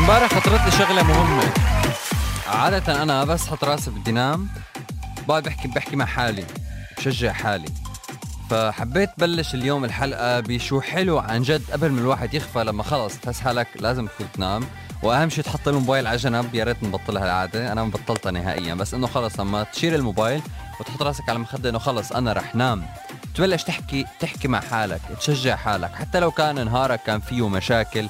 امبارح خطرت لي شغلة مهمة. عادة أنا بس حط راسي بدي نام بقعد بحكي بحكي مع حالي بشجع حالي. فحبيت بلش اليوم الحلقة بشو حلو عن جد قبل ما الواحد يخفى لما خلص تحس حالك لازم تفوت تنام. وأهم شيء تحط الموبايل على جنب يا ريت نبطلها العاده أنا مبطلتها نهائيا بس إنه خلص لما تشيل الموبايل وتحط راسك على المخده إنه خلص أنا رح نام. تبلش تحكي تحكي مع حالك تشجع حالك. حتى لو كان نهارك كان فيه مشاكل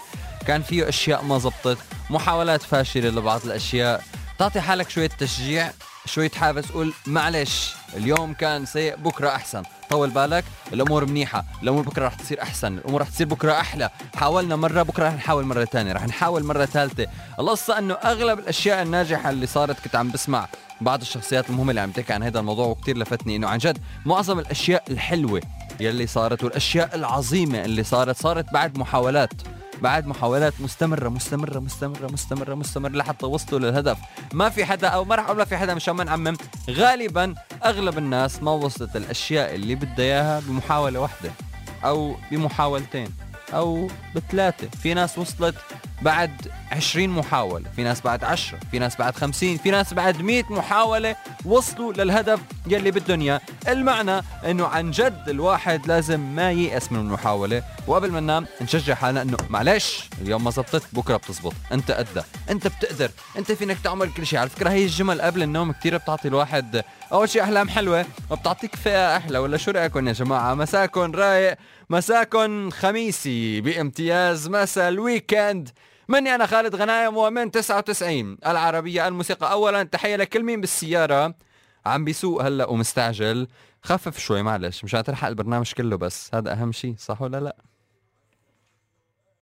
كان فيه أشياء ما زبطت محاولات فاشلة لبعض الأشياء. تعطي حالك شوية تشجيع شوية حافز قول معلش اليوم كان سيء بكرة أحسن. طول بالك الأمور منيحة الأمور بكرة رح تصير أحسن الأمور رح تصير بكرة أحلى. حاولنا مرة بكرة رح نحاول مرة ثانية رح نحاول مرة ثالثة القصة أنه أغلب الأشياء الناجحة اللي صارت كنت عم بسمع بعض الشخصيات المهمة اللي عم تحكي عن هذا الموضوع وكتير لفتني أنه عن جد معظم الأشياء الحلوة يلي صارت والأشياء العظيمة اللي صارت صارت بعد محاولات. بعد محاولات مستمرة مستمرة مستمرة مستمرة مستمرة لحتى وصلوا للهدف. ما في حدا أو ما رح أقول في حدا مشان ما نعمم. غالبا أغلب الناس ما وصلت الأشياء اللي بدها إياها بمحاولة واحدة أو بمحاولتين أو بثلاثة. في ناس وصلت بعد 20 محاولة في ناس بعد 10 في ناس بعد 50 في ناس بعد 100 محاولة وصلوا للهدف يلي بدهم اياه المعنى إنه عن جد الواحد لازم ما ييأس من المحاولة. وقبل ما ننام نشجع حالنا إنه معلش اليوم ما زبطت بكرة بتزبط. أنت قدها أنت بتقدر أنت فينك تعمل كل شيء. على فكرة هي الجمل قبل النوم كثير بتعطي الواحد أول شيء أحلام حلوة وبتعطيك فئة أحلى. ولا شو رأيكم يا جماعة؟ مساكن رايق مساكن خميسي بامتياز مساء الويكند. مني أنا خالد غنايم ومن 99 العربية الموسيقى أولا. تحية لكل مين بالسيارة. عم بيسوق هلأ ومستعجل. خفف شوي معلش مشان تلحق البرنامج كله بس. هذا أهم شيء صح ولا لا؟